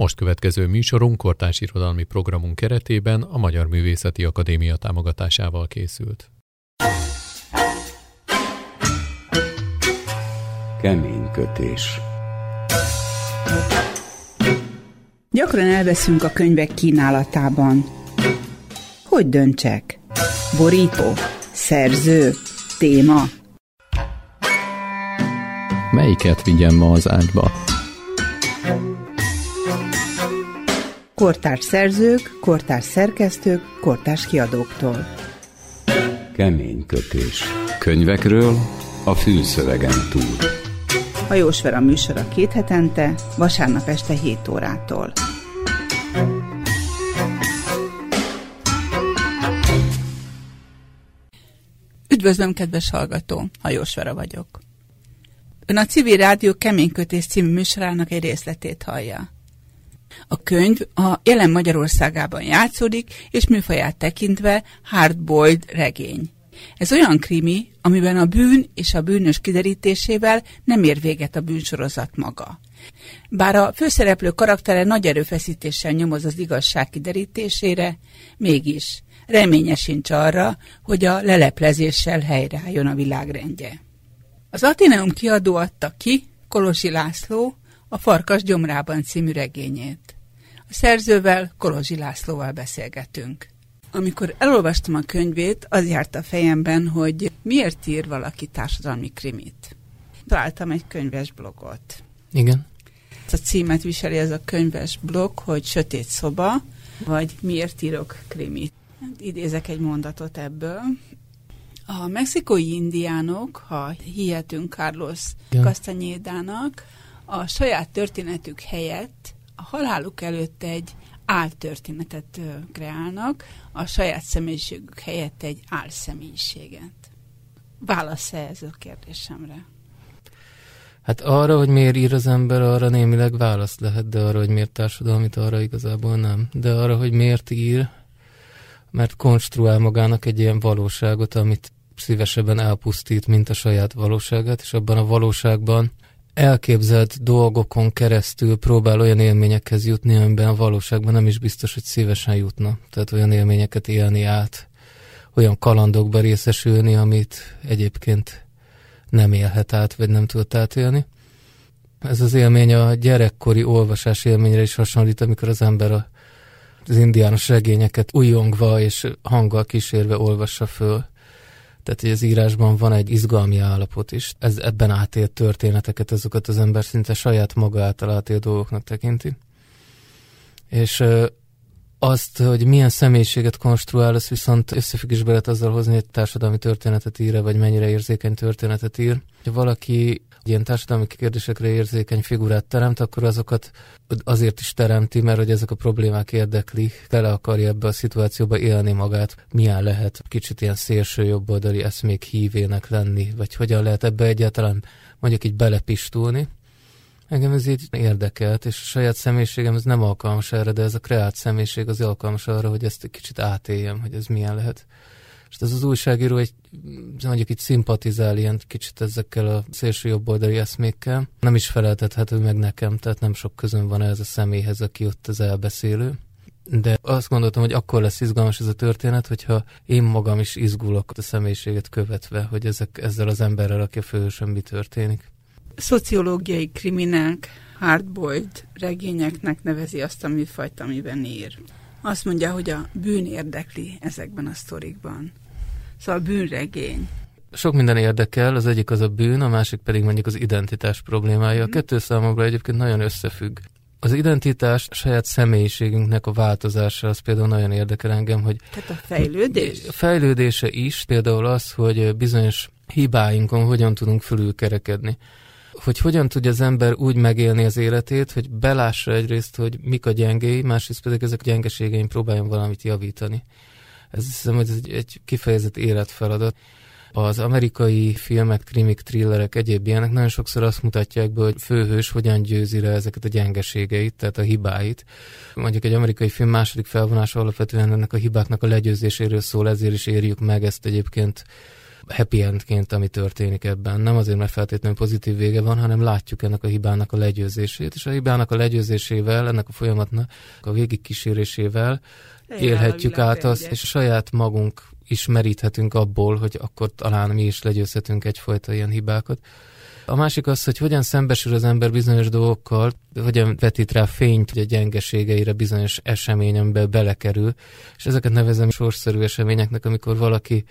Most következő műsorunk kortárs irodalmi programunk keretében a Magyar Művészeti Akadémia támogatásával készült. Kemény kötés. Gyakran elveszünk a könyvek kínálatában. Hogy döntsek? Borító? Szerző? Téma? Melyiket vigyem ma az ágyba? Kortárs szerzők, kortárs szerkesztők, kortárs kiadóktól. Kemény kötés. Könyvekről a fülszövegen túl. Hajós Vera műsora két hetente, vasárnap este 7 órától. Üdvözlöm, kedves hallgató! Hajós Vera vagyok. Ön a Civil Rádió Keménykötés című műsorának egy részletét hallja. A könyv a jelen Magyarországában játszódik, és műfaját tekintve hardboiled regény. Ez olyan krimi, amiben a bűn és a bűnös kiderítésével nem ér véget a bűnsorozat maga. Bár a főszereplő karaktere nagy erőfeszítéssel nyomoz az igazság kiderítésére, mégis reménye sincs arra, hogy a leleplezéssel helyreálljon a világrendje. Az Ateneum kiadó adta ki Kolosi László a Farkas gyomrában című regényét. A szerzővel, Kolozsi Lászlóval beszélgetünk. Amikor elolvastam a könyvét, az járt a fejemben, hogy miért ír valaki társadalmi krimit. Találtam egy könyves blogot. Igen. A címet viseli ez a könyves blog, hogy Sötét szoba, vagy Miért írok krimit. Hát, idézek egy mondatot ebből. A mexikói indiánok, ha hihetünk Carlos. Castañedának, a saját történetük helyett a haláluk előtt egy áltörténetet kreálnak, a saját személyiségük helyett egy álszemélyiséget. Válasz-e ez a kérdésemre? Hát arra, hogy miért ír az ember, arra némileg válasz lehet, de arra, hogy miért társadalmit, arra igazából nem. De arra, hogy miért ír, mert konstruál magának egy ilyen valóságot, amit szívesebben elpusztít, mint a saját valóságát, és abban a valóságban elképzelt dolgokon keresztül próbál olyan élményekhez jutni, amiben a valóságban nem is biztos, hogy szívesen jutna. Tehát olyan élményeket élni át, olyan kalandokba részesülni, amit egyébként nem élhet át, vagy nem tud átélni. Ez az élmény a gyerekkori olvasás élményre is hasonlít, amikor az ember a, az indiános regényeket újongva és hanggal kísérve olvassa föl tehát, hogy az írásban van egy izgalmi állapot is. Ez ebben átélt történeteket, azokat az ember szinte saját maga által átélt dolgoknak tekinti. És azt, hogy milyen személyiséget konstruál, azt viszont összefüggésbe lehet azzal hozni, hogy társadalmi történetet ír vagy mennyire érzékeny történetet ír. Ha valaki ilyen társadalmi kérdésekre érzékeny figurát teremt, akkor azokat azért is teremti, mert hogy ezek a problémák érdekli, tele akarja ebbe a szituációba élni magát, milyen lehet kicsit ilyen szélső jobboldali eszmék hívének lenni, vagy hogyan lehet ebbe egyáltalán mondjuk így belepistulni. Engem ez így érdekelt, és a saját személyiségem ez nem alkalmas erre, de ez a kreált személyiség az alkalmas arra, hogy ezt egy kicsit átéljem, hogy ez milyen lehet. És ez az újságíró egy, mondjuk itt szimpatizál ilyen kicsit ezekkel a szélső jobboldali eszmékkel. Nem is feleltethető meg nekem, tehát nem sok közön van ez a személyhez, aki ott az elbeszélő. De azt gondoltam, hogy akkor lesz izgalmas ez a történet, hogyha én magam is izgulok a személyiséget követve, hogy ezek, ezzel az emberrel, aki a főhősön mi történik. Szociológiai kriminák hardboiled regényeknek nevezi azt a műfajt, amiben ír. Azt mondja, hogy a bűn érdekli ezekben a sztorikban. Szóval a bűnregény. Sok minden érdekel, az egyik az a bűn, a másik pedig mondjuk az identitás problémája. A mhm. kettő számomra egyébként nagyon összefügg. Az identitás saját személyiségünknek a változása, az például nagyon érdekel engem, hogy... Tehát a fejlődés? A fejlődése is, például az, hogy bizonyos hibáinkon hogyan tudunk fölülkerekedni hogy hogyan tudja az ember úgy megélni az életét, hogy belássa egyrészt, hogy mik a gyengéi, másrészt pedig ezek a gyengeségeim próbáljon valamit javítani. Ez hiszem, hogy ez egy, egy kifejezett életfeladat. Az amerikai filmek, krimik, thrillerek, egyéb ilyenek nagyon sokszor azt mutatják be, hogy főhős hogyan győzi le ezeket a gyengeségeit, tehát a hibáit. Mondjuk egy amerikai film második felvonása alapvetően ennek a hibáknak a legyőzéséről szól, ezért is érjük meg ezt egyébként happy endként, ami történik ebben. Nem azért, mert feltétlenül pozitív vége van, hanem látjuk ennek a hibának a legyőzését, és a hibának a legyőzésével, ennek a folyamatnak a végigkísérésével élhetjük át azt, és saját magunk is meríthetünk abból, hogy akkor talán mi is legyőzhetünk egyfajta ilyen hibákat. A másik az, hogy hogyan szembesül az ember bizonyos dolgokkal, hogyan vetít rá fényt hogy a gyengeségeire bizonyos eseményembe belekerül, és ezeket nevezem sorszerű eseményeknek, amikor valaki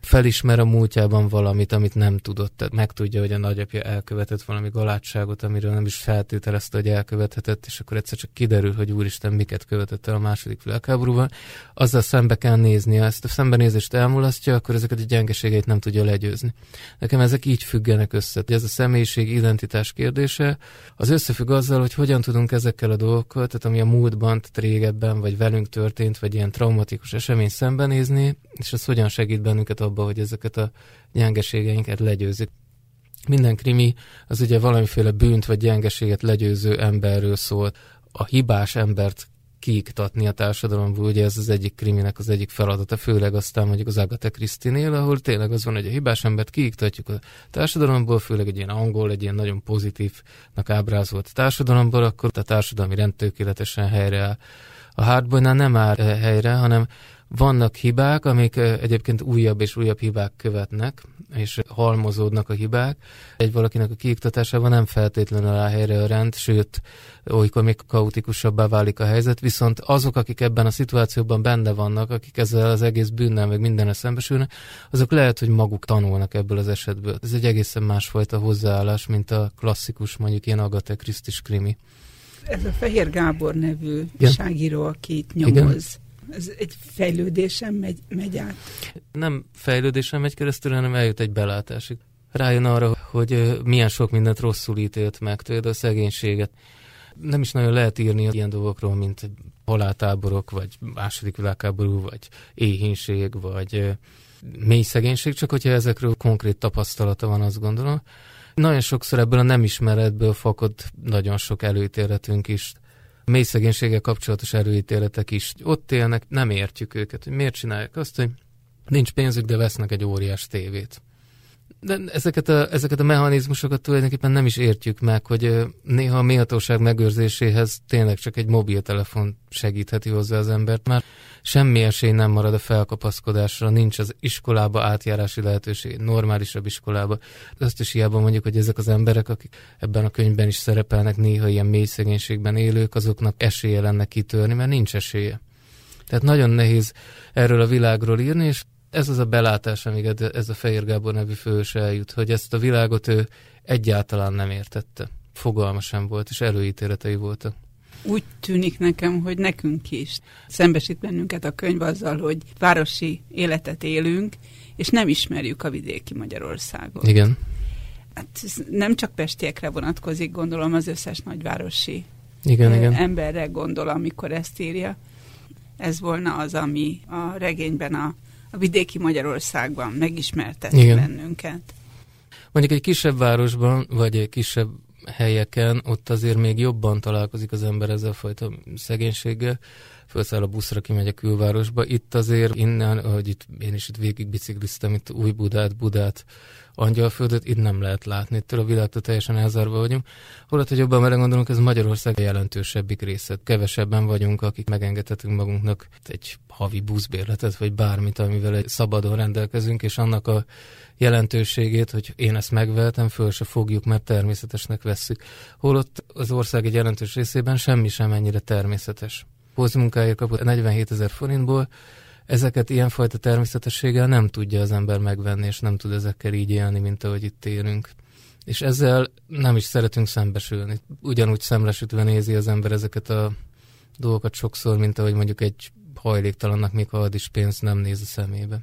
felismer a múltjában valamit, amit nem tudott. Tehát megtudja, hogy a nagyapja elkövetett valami galátságot, amiről nem is feltételezte, hogy elkövethetett, és akkor egyszer csak kiderül, hogy úristen miket követett el a második világháborúban. Azzal szembe kell néznie, ezt a szembenézést elmulasztja, akkor ezeket a gyengeségeit nem tudja legyőzni. Nekem ezek így függenek össze. Ez a személyiség identitás kérdése, az összefügg azzal, hogy hogyan tudunk ezekkel a dolgokkal, tehát ami a múltban, tehát régebben, vagy velünk történt, vagy ilyen traumatikus esemény szembenézni, és ez hogyan segít bennünket abba, hogy ezeket a gyengeségeinket legyőzik. Minden krimi az ugye valamiféle bűnt vagy gyengeséget legyőző emberről szól. A hibás embert kiiktatni a társadalomból, ugye ez az egyik kriminek az egyik feladata, főleg aztán mondjuk az Agatha Christie-nél, ahol tényleg az van, hogy a hibás embert kiiktatjuk a társadalomból, főleg egy ilyen angol, egy ilyen nagyon pozitívnak ábrázolt társadalomból, akkor a társadalmi rend tökéletesen helyreáll. A hardboynál nem áll helyre, hanem vannak hibák, amik egyébként újabb és újabb hibák követnek, és halmozódnak a hibák. Egy valakinek a kiiktatásában nem feltétlenül áll helyre a rend, sőt, olykor még kaotikusabbá válik a helyzet, viszont azok, akik ebben a szituációban benne vannak, akik ezzel az egész bűnnel, meg mindenre szembesülnek, azok lehet, hogy maguk tanulnak ebből az esetből. Ez egy egészen másfajta hozzáállás, mint a klasszikus, mondjuk ilyen Agatha Christis krimi. Ez a Fehér Gábor nevű Igen. ságíró, aki itt nyomoz. Igen ez egy fejlődésen megy, megy át. Nem fejlődésen megy keresztül, hanem eljut egy belátásig. Rájön arra, hogy milyen sok mindent rosszul ítélt meg, például a szegénységet. Nem is nagyon lehet írni ilyen dolgokról, mint haláltáborok, vagy második világháború, vagy éhínség, vagy mély szegénység, csak hogyha ezekről konkrét tapasztalata van, azt gondolom. Nagyon sokszor ebből a nem ismeretből fakad nagyon sok előítéletünk is mély szegénységgel kapcsolatos erőítéletek is ott élnek, nem értjük őket, hogy miért csinálják azt, hogy nincs pénzük, de vesznek egy óriás tévét de ezeket a, ezeket a mechanizmusokat tulajdonképpen nem is értjük meg, hogy néha a méltóság megőrzéséhez tényleg csak egy mobiltelefon segítheti hozzá az embert. Már semmi esély nem marad a felkapaszkodásra, nincs az iskolába átjárási lehetőség, normálisabb iskolába. De azt is hiába mondjuk, hogy ezek az emberek, akik ebben a könyvben is szerepelnek, néha ilyen mély szegénységben élők, azoknak esélye lenne kitörni, mert nincs esélye. Tehát nagyon nehéz erről a világról írni, és ez az a belátás, amíg ez a Fehér Gábor nevű fős eljut, hogy ezt a világot ő egyáltalán nem értette. Fogalma sem volt, és előítéletei voltak. Úgy tűnik nekem, hogy nekünk is szembesít bennünket a könyv azzal, hogy városi életet élünk, és nem ismerjük a vidéki Magyarországot. Igen. Hát ez nem csak pestiekre vonatkozik, gondolom az összes nagyvárosi igen, igen. emberre gondol, amikor ezt írja. Ez volna az, ami a regényben a a vidéki Magyarországban megismertet Igen. bennünket. Mondjuk egy kisebb városban, vagy egy kisebb helyeken, ott azért még jobban találkozik az ember ezzel a fajta szegénységgel, felszáll a buszra, kimegy a külvárosba. Itt azért innen, ahogy itt, én is itt végig bicikliztem, itt új Budát, Budát, Angyalföldet, itt nem lehet látni, itt a világtól teljesen elzárva vagyunk. Holott, hogy jobban gondolunk, ez Magyarország jelentősebbik része. Kevesebben vagyunk, akik megengedhetünk magunknak egy havi buszbérletet, vagy bármit, amivel egy szabadon rendelkezünk, és annak a jelentőségét, hogy én ezt megvehetem, föl se fogjuk, mert természetesnek vesszük. Holott az ország egy jelentős részében semmi sem ennyire természetes. Pózmunkáért kapott 47 ezer forintból, ezeket ilyenfajta természetességgel nem tudja az ember megvenni, és nem tud ezekkel így élni, mint ahogy itt élünk. És ezzel nem is szeretünk szembesülni. Ugyanúgy szemlesütve nézi az ember ezeket a dolgokat sokszor, mint ahogy mondjuk egy hajléktalannak még ha ad is pénzt, nem néz a szemébe.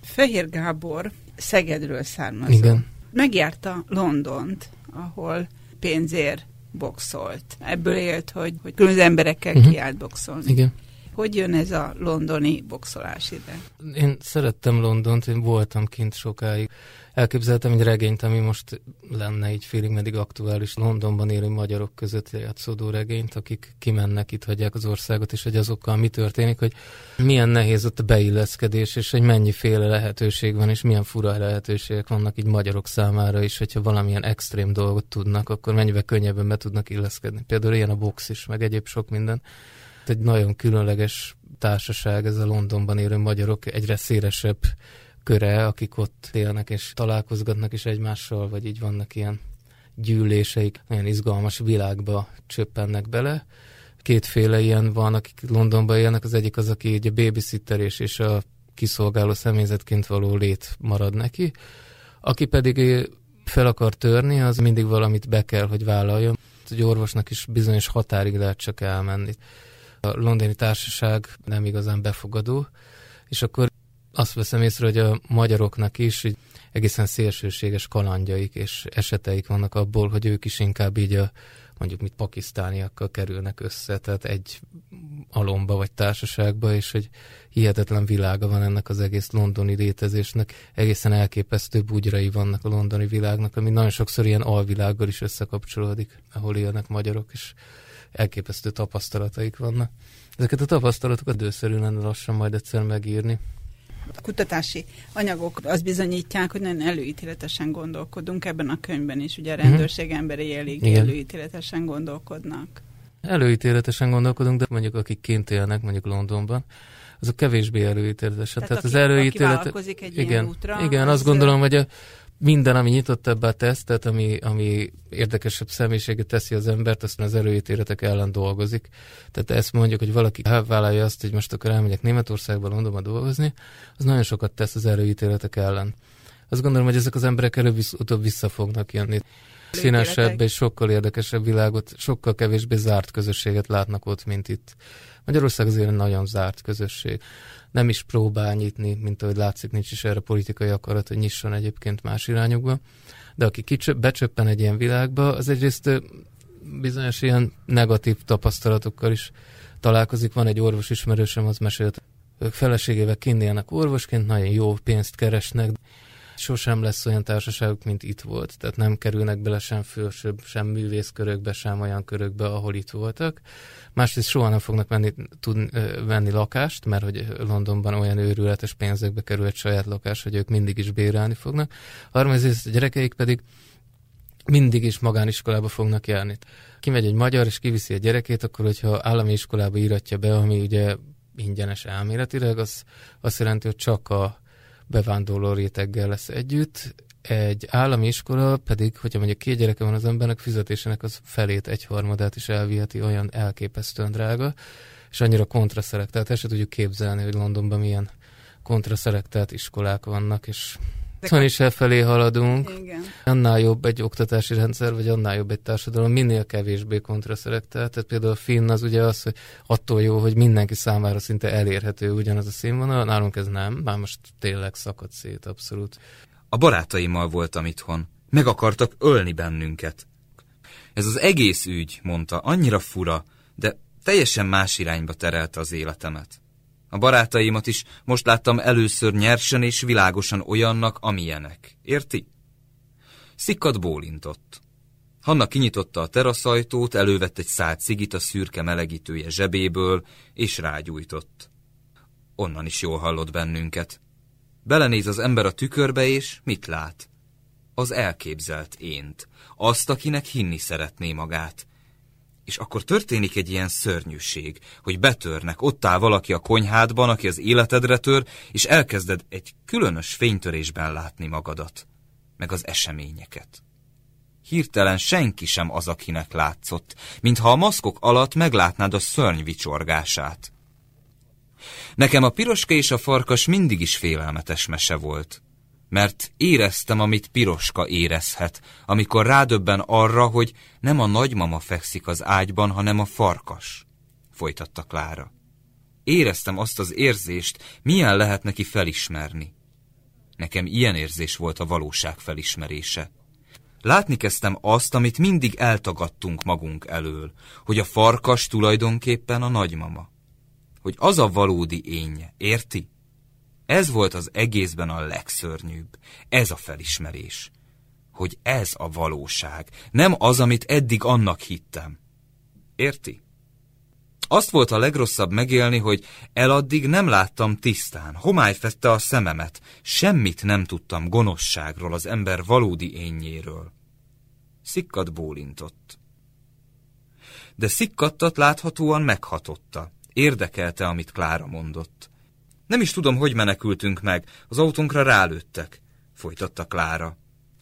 Fehér Gábor Szegedről származó. Igen. Megjárta Londont, ahol pénzért boxolt. Ebből élt, hogy, hogy különböző emberekkel uh-huh. kiállt boxolni. Igen. Hogy jön ez a londoni boxolás ide? Én szerettem Londont, én voltam kint sokáig. Elképzeltem egy regényt, ami most lenne így félig meddig aktuális Londonban élő magyarok között játszódó regényt, akik kimennek, itt hagyják az országot, és hogy azokkal mi történik, hogy milyen nehéz ott a beilleszkedés, és hogy mennyiféle lehetőség van, és milyen fura lehetőségek vannak így magyarok számára is, hogyha valamilyen extrém dolgot tudnak, akkor mennyivel könnyebben be tudnak illeszkedni. Például ilyen a box is, meg egyéb sok minden egy nagyon különleges társaság, ez a Londonban élő magyarok egyre szélesebb köre, akik ott élnek és találkozgatnak is egymással, vagy így vannak ilyen gyűléseik, nagyon izgalmas világba csöppennek bele. Kétféle ilyen van, akik Londonban élnek, az egyik az, aki egy babysitter és, és a kiszolgáló személyzetként való lét marad neki. Aki pedig fel akar törni, az mindig valamit be kell, hogy vállaljon. Egy orvosnak is bizonyos határig lehet csak elmenni. A londoni társaság nem igazán befogadó, és akkor azt veszem észre, hogy a magyaroknak is így egészen szélsőséges kalandjaik és eseteik vannak abból, hogy ők is inkább így a mondjuk mit pakisztániakkal kerülnek össze, tehát egy alomba vagy társaságba, és hogy hihetetlen világa van ennek az egész londoni létezésnek. Egészen elképesztő bugyrai vannak a londoni világnak, ami nagyon sokszor ilyen alvilággal is összekapcsolódik, ahol élnek magyarok, és elképesztő tapasztalataik vannak. Ezeket a tapasztalatokat dőszerű lenne lassan majd egyszer megírni. A kutatási anyagok azt bizonyítják, hogy nagyon előítéletesen gondolkodunk ebben a könyvben is. Ugye a mhm. rendőrség emberei elég Igen. előítéletesen gondolkodnak. Előítéletesen gondolkodunk, de mondjuk akik kint élnek, mondjuk Londonban, azok kevésbé előítéletesen. Tehát, Tehát aki, az előítélet... egy igen, ilyen útra, igen, azt gondolom, hogy a minden, ami nyitott ebbe a tesztet, ami, ami érdekesebb személyiséget teszi az embert, aztán az erőítéletek ellen dolgozik. Tehát ezt mondjuk, hogy valaki vállalja azt, hogy most akkor elmegyek Németországba, Londonba dolgozni, az nagyon sokat tesz az erőítéletek ellen. Azt gondolom, hogy ezek az emberek előbb-utóbb vissza fognak jönni. Színesebb és sokkal érdekesebb világot, sokkal kevésbé zárt közösséget látnak ott, mint itt. Magyarország azért nagyon zárt közösség nem is próbál nyitni, mint ahogy látszik, nincs is erre politikai akarat, hogy nyisson egyébként más irányokba. De aki kicsöp, becsöppen egy ilyen világba, az egyrészt bizonyos ilyen negatív tapasztalatokkal is találkozik. Van egy orvos ismerősöm, az mesélt, ők feleségével kint orvosként, nagyon jó pénzt keresnek, sosem lesz olyan társaságuk, mint itt volt. Tehát nem kerülnek bele sem fősőbb, sem művészkörökbe, sem olyan körökbe, ahol itt voltak. Másrészt soha nem fognak venni, tud, venni lakást, mert hogy Londonban olyan őrületes pénzekbe kerül egy saját lakás, hogy ők mindig is bérelni fognak. Harmadrészt a gyerekeik pedig mindig is magániskolába fognak járni. Kimegy egy magyar, és kiviszi a gyerekét, akkor hogyha állami iskolába íratja be, ami ugye ingyenes elméletileg, az azt jelenti, hogy csak a bevándorló réteggel lesz együtt, egy állami iskola pedig, hogyha mondjuk két gyereke van az embernek, fizetésének az felét, egyharmadát is elviheti, olyan elképesztően drága, és annyira kontraszelektált, ezt se tudjuk képzelni, hogy Londonban milyen kontraszelektált iskolák vannak, és Szóval is elfelé haladunk. Igen. Annál jobb egy oktatási rendszer, vagy annál jobb egy társadalom, minél kevésbé kontraszelektált. Tehát például a finn az ugye az, hogy attól jó, hogy mindenki számára szinte elérhető ugyanaz a színvonal, nálunk ez nem, már most tényleg szakad szét abszolút. A barátaimmal voltam itthon. Meg akartak ölni bennünket. Ez az egész ügy, mondta, annyira fura, de teljesen más irányba terelte az életemet. A barátaimat is most láttam először nyersen és világosan olyannak, amilyenek. Érti? Szikkat bólintott. Hanna kinyitotta a teraszajtót, elővett egy szád cigit a szürke melegítője zsebéből, és rágyújtott. Onnan is jól hallott bennünket. Belenéz az ember a tükörbe, és mit lát? Az elképzelt ént, azt, akinek hinni szeretné magát. És akkor történik egy ilyen szörnyűség, hogy betörnek, ott áll valaki a konyhádban, aki az életedre tör, és elkezded egy különös fénytörésben látni magadat, meg az eseményeket. Hirtelen senki sem az, akinek látszott, mintha a maszkok alatt meglátnád a szörny vicsorgását. Nekem a piroska és a farkas mindig is félelmetes mese volt mert éreztem, amit Piroska érezhet, amikor rádöbben arra, hogy nem a nagymama fekszik az ágyban, hanem a farkas, folytatta Klára. Éreztem azt az érzést, milyen lehet neki felismerni. Nekem ilyen érzés volt a valóság felismerése. Látni kezdtem azt, amit mindig eltagadtunk magunk elől, hogy a farkas tulajdonképpen a nagymama. hogy az a valódi énje, érti? Ez volt az egészben a legszörnyűbb, ez a felismerés, hogy ez a valóság, nem az, amit eddig annak hittem. Érti? Azt volt a legrosszabb megélni, hogy eladdig nem láttam tisztán, homály fette a szememet, semmit nem tudtam gonoszságról, az ember valódi énjéről. Szikkat bólintott. De szikkattat láthatóan meghatotta. Érdekelte, amit Klára mondott. Nem is tudom, hogy menekültünk meg, az autónkra rálőttek, folytatta Klára.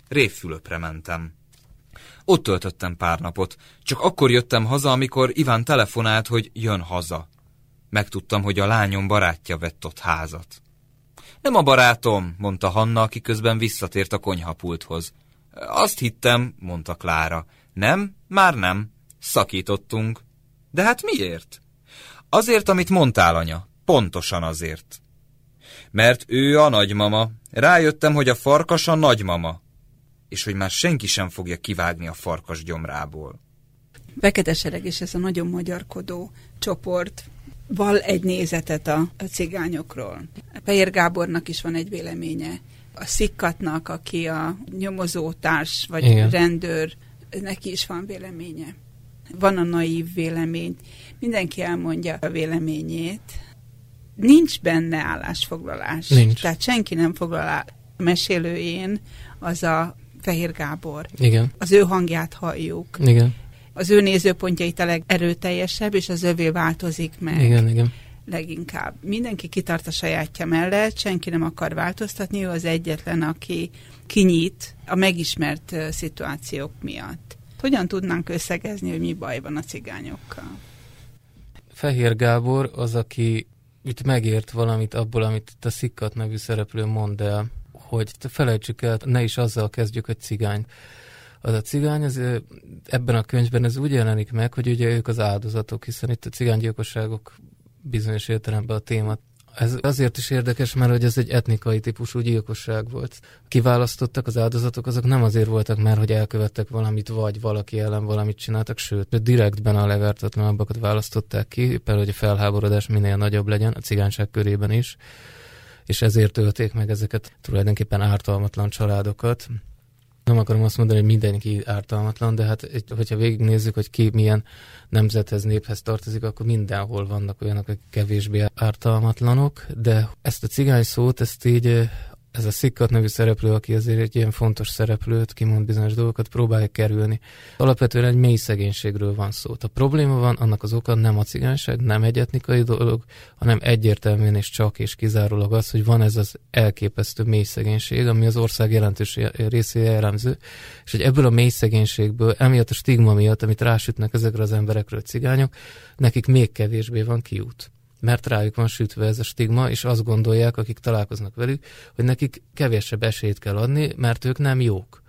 Révfülöpre mentem. Ott töltöttem pár napot. Csak akkor jöttem haza, amikor Iván telefonált, hogy jön haza. Megtudtam, hogy a lányom barátja vett ott házat. Nem a barátom, mondta Hanna, aki közben visszatért a konyhapulthoz. Azt hittem, mondta Klára. Nem, már nem. Szakítottunk. De hát miért? Azért, amit mondtál, anya. Pontosan azért. Mert ő a nagymama. Rájöttem, hogy a farkas a nagymama és hogy már senki sem fogja kivágni a farkas gyomrából. Beketesereg és ez a nagyon magyarkodó csoport val egy nézetet a, a cigányokról. Pejer Gábornak is van egy véleménye. A Szikkatnak, aki a nyomozótárs vagy Igen. rendőr, neki is van véleménye. Van a naív vélemény. Mindenki elmondja a véleményét. Nincs benne állásfoglalás. Nincs. Tehát senki nem foglal mesélőjén az a Fehér Gábor. Igen. Az ő hangját halljuk. Igen. Az ő nézőpontjait a legerőteljesebb, és az övé változik meg. Igen, igen. Leginkább. Mindenki kitart a sajátja mellett, senki nem akar változtatni, ő az egyetlen, aki kinyit a megismert szituációk miatt. Hogyan tudnánk összegezni, hogy mi baj van a cigányokkal? Fehér Gábor az, aki itt megért valamit abból, amit a Szikkat nevű szereplő mond el hogy felejtsük el, ne is azzal kezdjük, hogy cigány. Az a cigány, az, ebben a könyvben ez úgy jelenik meg, hogy ugye ők az áldozatok, hiszen itt a cigánygyilkosságok bizonyos értelemben a téma. Ez azért is érdekes, mert hogy ez egy etnikai típusú gyilkosság volt. Kiválasztottak az áldozatok, azok nem azért voltak már, hogy elkövettek valamit, vagy valaki ellen valamit csináltak, sőt, direktben a legártatlanabbakat választották ki, például, hogy a felháborodás minél nagyobb legyen, a cigányság körében is és ezért ölték meg ezeket tulajdonképpen ártalmatlan családokat. Nem akarom azt mondani, hogy mindenki ártalmatlan, de hát hogyha végignézzük, hogy ki milyen nemzethez, néphez tartozik, akkor mindenhol vannak olyanok, akik kevésbé ártalmatlanok, de ezt a cigány szót, ezt így ez a Szikkat nevű szereplő, aki azért egy ilyen fontos szereplőt, kimond bizonyos dolgokat, próbálja kerülni. Alapvetően egy mély szegénységről van szó. A probléma van, annak az oka nem a cigányság, nem egy etnikai dolog, hanem egyértelműen és csak és kizárólag az, hogy van ez az elképesztő mély szegénység, ami az ország jelentős részére jellemző, és hogy ebből a mély szegénységből, emiatt a stigma miatt, amit rásütnek ezekre az emberekről cigányok, nekik még kevésbé van kiút mert rájuk van sütve ez a stigma, és azt gondolják, akik találkoznak velük, hogy nekik kevesebb esélyt kell adni, mert ők nem jók.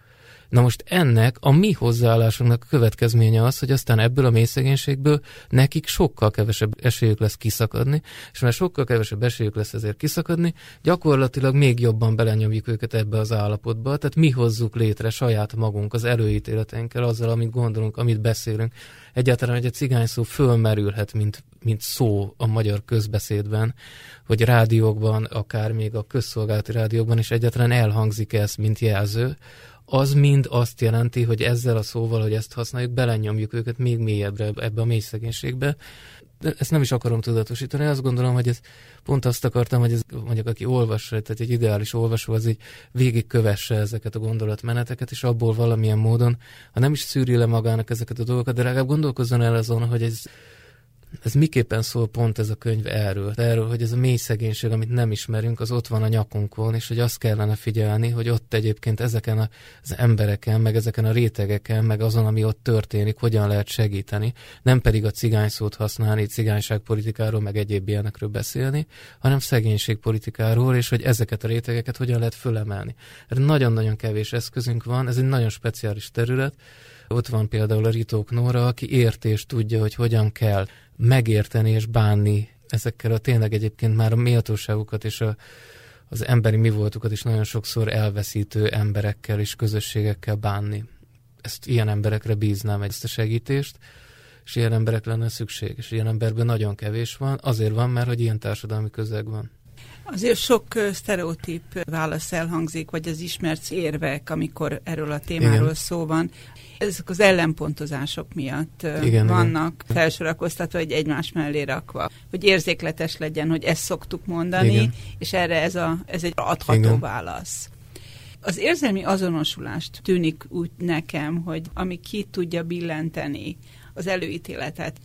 Na most ennek a mi hozzáállásunknak a következménye az, hogy aztán ebből a mélyszegénységből nekik sokkal kevesebb esélyük lesz kiszakadni, és mert sokkal kevesebb esélyük lesz ezért kiszakadni, gyakorlatilag még jobban belenyomjuk őket ebbe az állapotba, tehát mi hozzuk létre saját magunk az előítéleteinkkel, azzal, amit gondolunk, amit beszélünk. Egyáltalán, hogy a cigány szó fölmerülhet, mint, mint szó a magyar közbeszédben, hogy rádiókban, akár még a közszolgálati rádiókban is egyáltalán elhangzik ez, mint jelző, az mind azt jelenti, hogy ezzel a szóval, hogy ezt használjuk, belenyomjuk őket még mélyebbre ebbe a mély szegénységbe. De ezt nem is akarom tudatosítani, azt gondolom, hogy ez pont azt akartam, hogy ez mondjuk aki olvas, tehát egy ideális olvasó az így végigkövesse ezeket a gondolatmeneteket, és abból valamilyen módon, ha nem is szűri le magának ezeket a dolgokat, de legalább gondolkozzon el azon, hogy ez ez miképpen szól pont ez a könyv erről? Erről, hogy ez a mély szegénység, amit nem ismerünk, az ott van a nyakunkon, és hogy azt kellene figyelni, hogy ott egyébként ezeken az embereken, meg ezeken a rétegeken, meg azon, ami ott történik, hogyan lehet segíteni. Nem pedig a cigány szót használni, cigányságpolitikáról, meg egyéb ilyenekről beszélni, hanem szegénységpolitikáról, és hogy ezeket a rétegeket hogyan lehet fölemelni. Nagyon-nagyon kevés eszközünk van, ez egy nagyon speciális terület, ott van például a Ritók Nóra, aki érti és tudja, hogy hogyan kell megérteni és bánni ezekkel a tényleg egyébként már a méltóságukat és a, az emberi mi voltukat is nagyon sokszor elveszítő emberekkel és közösségekkel bánni. Ezt ilyen emberekre bíznám ezt a segítést, és ilyen emberek lenne szükség, és ilyen emberből nagyon kevés van, azért van, mert hogy ilyen társadalmi közeg van. Azért sok sztereotíp válasz elhangzik, vagy az ismert érvek, amikor erről a témáról igen. szó van. Ezek az ellenpontozások miatt igen, vannak igen. felsorakoztatva, hogy egymás mellé rakva. Hogy érzékletes legyen, hogy ezt szoktuk mondani, igen. és erre ez, a, ez egy adható igen. válasz. Az érzelmi azonosulást tűnik úgy nekem, hogy ami ki tudja billenteni az előítéletet,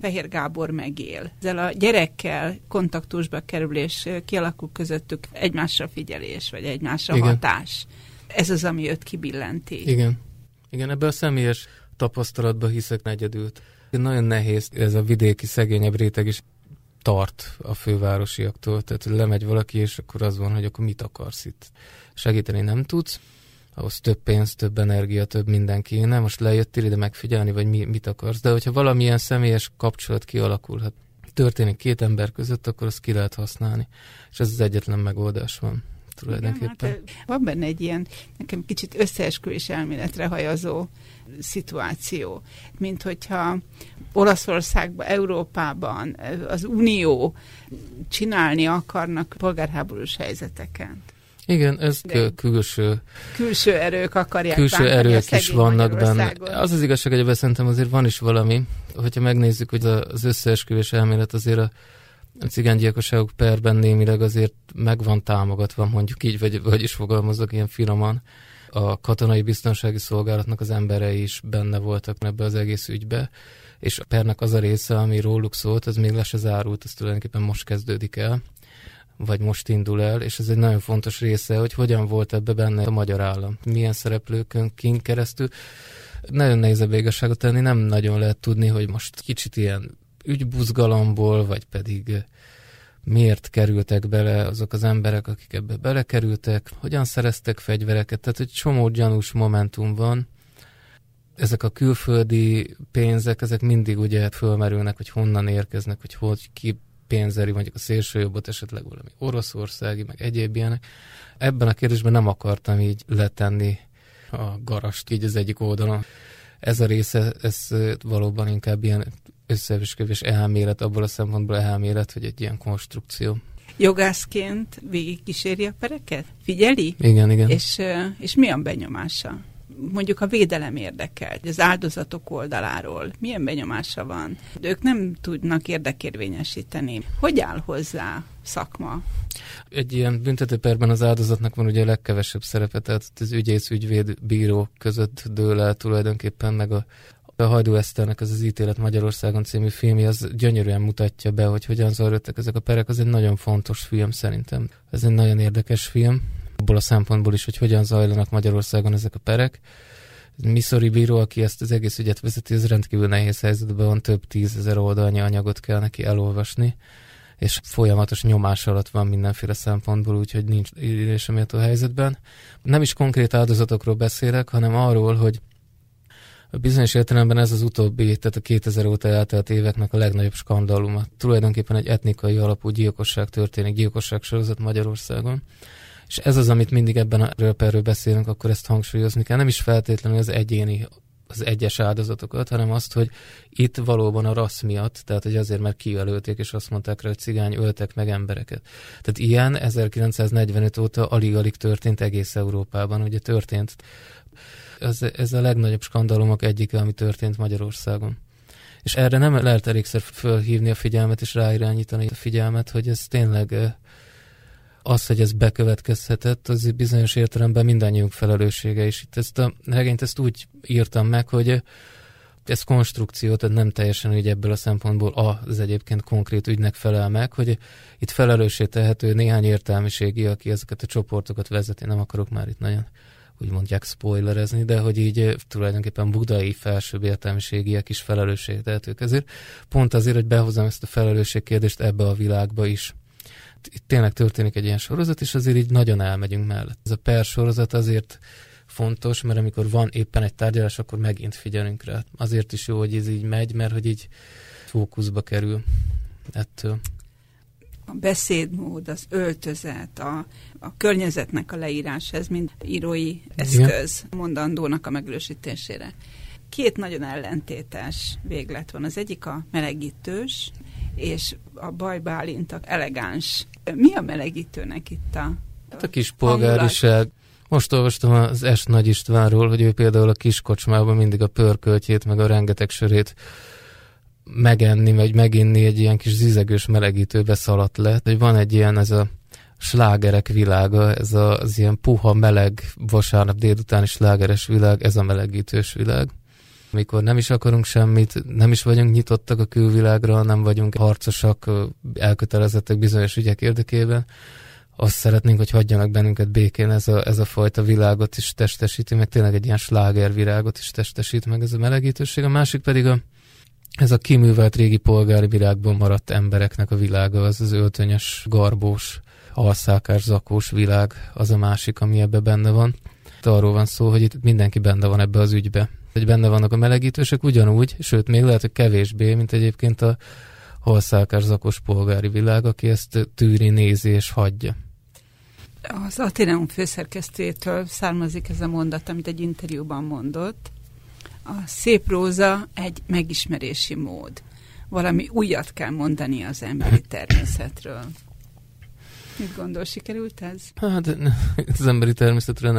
Fehér Gábor megél. Ezzel a gyerekkel kontaktusba kerül, és kialakul közöttük egymásra figyelés, vagy egymásra Igen. hatás. Ez az, ami őt kibillenti. Igen. Igen, ebben a személyes tapasztalatban hiszek negyedült. Nagyon nehéz ez a vidéki szegényebb réteg is tart a fővárosiaktól, tehát lemegy valaki, és akkor az van, hogy akkor mit akarsz itt. Segíteni nem tudsz, ahhoz több pénz, több energia, több minden kéne. Most lejöttél ide megfigyelni, vagy mi, mit akarsz. De hogyha valamilyen személyes kapcsolat kialakulhat, történik két ember között, akkor azt ki lehet használni. És ez az egyetlen megoldás van tulajdonképpen. Igen, hát, van benne egy ilyen, nekem kicsit összeesküvés elméletre hajazó szituáció, mint hogyha Olaszországban, Európában az Unió csinálni akarnak polgárháborús helyzeteken. Igen, ez De külső... Külső erők akarják Külső erők is vannak benne. Az az igazság, hogy ebben szerintem azért van is valami. Hogyha megnézzük, hogy az összeesküvés elmélet azért a cigánygyilkosságok perben némileg azért meg van támogatva, mondjuk így, vagy, vagy is fogalmazok ilyen finoman. A katonai biztonsági szolgálatnak az emberei is benne voltak ebbe az egész ügybe, és a pernek az a része, ami róluk szólt, az még le se zárult, ez tulajdonképpen most kezdődik el vagy most indul el, és ez egy nagyon fontos része, hogy hogyan volt ebbe benne a magyar állam, milyen szereplőkön kint keresztül. Nagyon nehéz a igazságot tenni, nem nagyon lehet tudni, hogy most kicsit ilyen ügybuzgalomból, vagy pedig miért kerültek bele azok az emberek, akik ebbe belekerültek, hogyan szereztek fegyvereket, tehát egy csomó gyanús momentum van. Ezek a külföldi pénzek, ezek mindig ugye fölmerülnek, hogy honnan érkeznek, hogy hogy ki pénzeri, mondjuk a szélsőjobbot, esetleg valami oroszországi, meg egyéb ilyenek. Ebben a kérdésben nem akartam így letenni a garast így az egyik oldalon. Ez a része, ez valóban inkább ilyen összeesküvés elmélet, abból a szempontból elmélet, hogy egy ilyen konstrukció. Jogászként végig kíséri a pereket? Figyeli? Igen, igen. És, és mi a benyomása? mondjuk a védelem érdekel, az áldozatok oldaláról milyen benyomása van? Ők nem tudnak érdekérvényesíteni. Hogy áll hozzá szakma? Egy ilyen büntetőperben az áldozatnak van ugye a legkevesebb szerepe, tehát az ügyész, ügyvéd, bíró között dől el tulajdonképpen, meg a, a Hajdú Eszternek az az ítélet Magyarországon című filmje, az gyönyörűen mutatja be, hogy hogyan zajlottak ezek a perek. Az egy nagyon fontos film szerintem. Ez egy nagyon érdekes film abból a szempontból is, hogy hogyan zajlanak Magyarországon ezek a perek. Missouri bíró, aki ezt az egész ügyet vezeti, ez rendkívül nehéz helyzetben van, több tízezer oldalnyi anyagot kell neki elolvasni, és folyamatos nyomás alatt van mindenféle szempontból, úgyhogy nincs a helyzetben. Nem is konkrét áldozatokról beszélek, hanem arról, hogy bizonyos értelemben ez az utóbbi, tehát a 2000 óta eltelt éveknek a legnagyobb skandaluma. Tulajdonképpen egy etnikai alapú gyilkosság történik, gyilkosság sorozat Magyarországon. És ez az, amit mindig ebben a röperről beszélünk, akkor ezt hangsúlyozni kell. Nem is feltétlenül az egyéni az egyes áldozatokat, hanem azt, hogy itt valóban a rassz miatt, tehát hogy azért, mert kijelölték, és azt mondták rá, hogy cigány öltek meg embereket. Tehát ilyen 1945 óta alig-alig történt egész Európában, ugye történt. Ez, ez a legnagyobb skandalomok egyike, ami történt Magyarországon. És erre nem lehet elégszer fölhívni a figyelmet, és ráirányítani a figyelmet, hogy ez tényleg az, hogy ez bekövetkezhetett, az bizonyos értelemben mindannyiunk felelőssége, és itt ezt a regényt ezt úgy írtam meg, hogy ez konstrukció, tehát nem teljesen úgy ebből a szempontból az egyébként konkrét ügynek felel meg, hogy itt felelőssé tehető néhány értelmiségi, aki ezeket a csoportokat vezeti, nem akarok már itt nagyon úgy mondják spoilerezni, de hogy így tulajdonképpen budai felsőbb értelmiségiek is felelősség tehetők ezért. Pont azért, hogy behozom ezt a felelősségkérdést ebbe a világba is itt tényleg történik egy ilyen sorozat, és azért így nagyon elmegyünk mellett. Ez a per sorozat azért fontos, mert amikor van éppen egy tárgyalás, akkor megint figyelünk rá. Azért is jó, hogy ez így megy, mert hogy így fókuszba kerül ettől. A beszédmód, az öltözet, a, a környezetnek a leírás, ez mind írói eszköz Igen. mondandónak a megerősítésére két nagyon ellentétes véglet van. Az egyik a melegítős, és a baj Bálintak elegáns. Mi a melegítőnek itt a Hát a kis polgáriság. Most olvastam az S. Nagy Istvánról, hogy ő például a kis kocsmában mindig a pörköltjét, meg a rengeteg sörét megenni, vagy meginni egy ilyen kis zizegős melegítőbe szaladt le. Hogy van egy ilyen, ez a slágerek világa, ez a, az ilyen puha, meleg, vasárnap délutáni slágeres világ, ez a melegítős világ. Mikor nem is akarunk semmit, nem is vagyunk nyitottak a külvilágra, nem vagyunk harcosak, elkötelezettek bizonyos ügyek érdekében, azt szeretnénk, hogy hagyjanak bennünket békén, ez a, ez a fajta világot is testesíti, meg tényleg egy ilyen slágervirágot is testesít meg ez a melegítőség. A másik pedig a, ez a kiművelt régi polgári világból maradt embereknek a világa, az az öltönyös, garbós, alszákás, zakós világ, az a másik, ami ebbe benne van. De arról van szó, hogy itt mindenki benne van ebbe az ügybe. Hogy benne vannak a melegítősök ugyanúgy, sőt, még lehet, hogy kevésbé, mint egyébként a halszálkás zakos polgári világ, aki ezt tűri, nézi és hagyja. Az Ateneum főszerkesztőjétől származik ez a mondat, amit egy interjúban mondott. A szép róza egy megismerési mód. Valami újat kell mondani az emberi természetről. Mit gondol, sikerült ez? Hát az emberi természetről